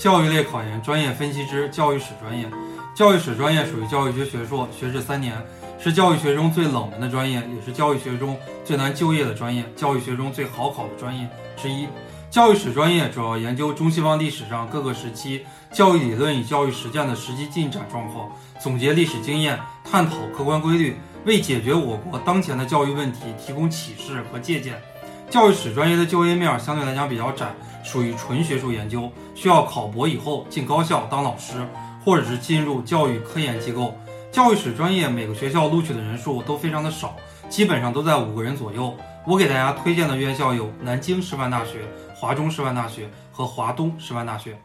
教育类考研专业分析之教育史专业。教育史专业属于教育学学硕，学制三年，是教育学中最冷门的专业，也是教育学中最难就业的专业，教育学中最好考的专业之一。教育史专业主要研究中西方历史上各个时期教育理论与教育实践的实际进展状况，总结历史经验，探讨客观规律，为解决我国当前的教育问题提供启示和借鉴。教育史专业的就业面相对来讲比较窄，属于纯学术研究，需要考博以后进高校当老师，或者是进入教育科研机构。教育史专业每个学校录取的人数都非常的少，基本上都在五个人左右。我给大家推荐的院校有南京师范大学。华中师范大学和华东师范大学。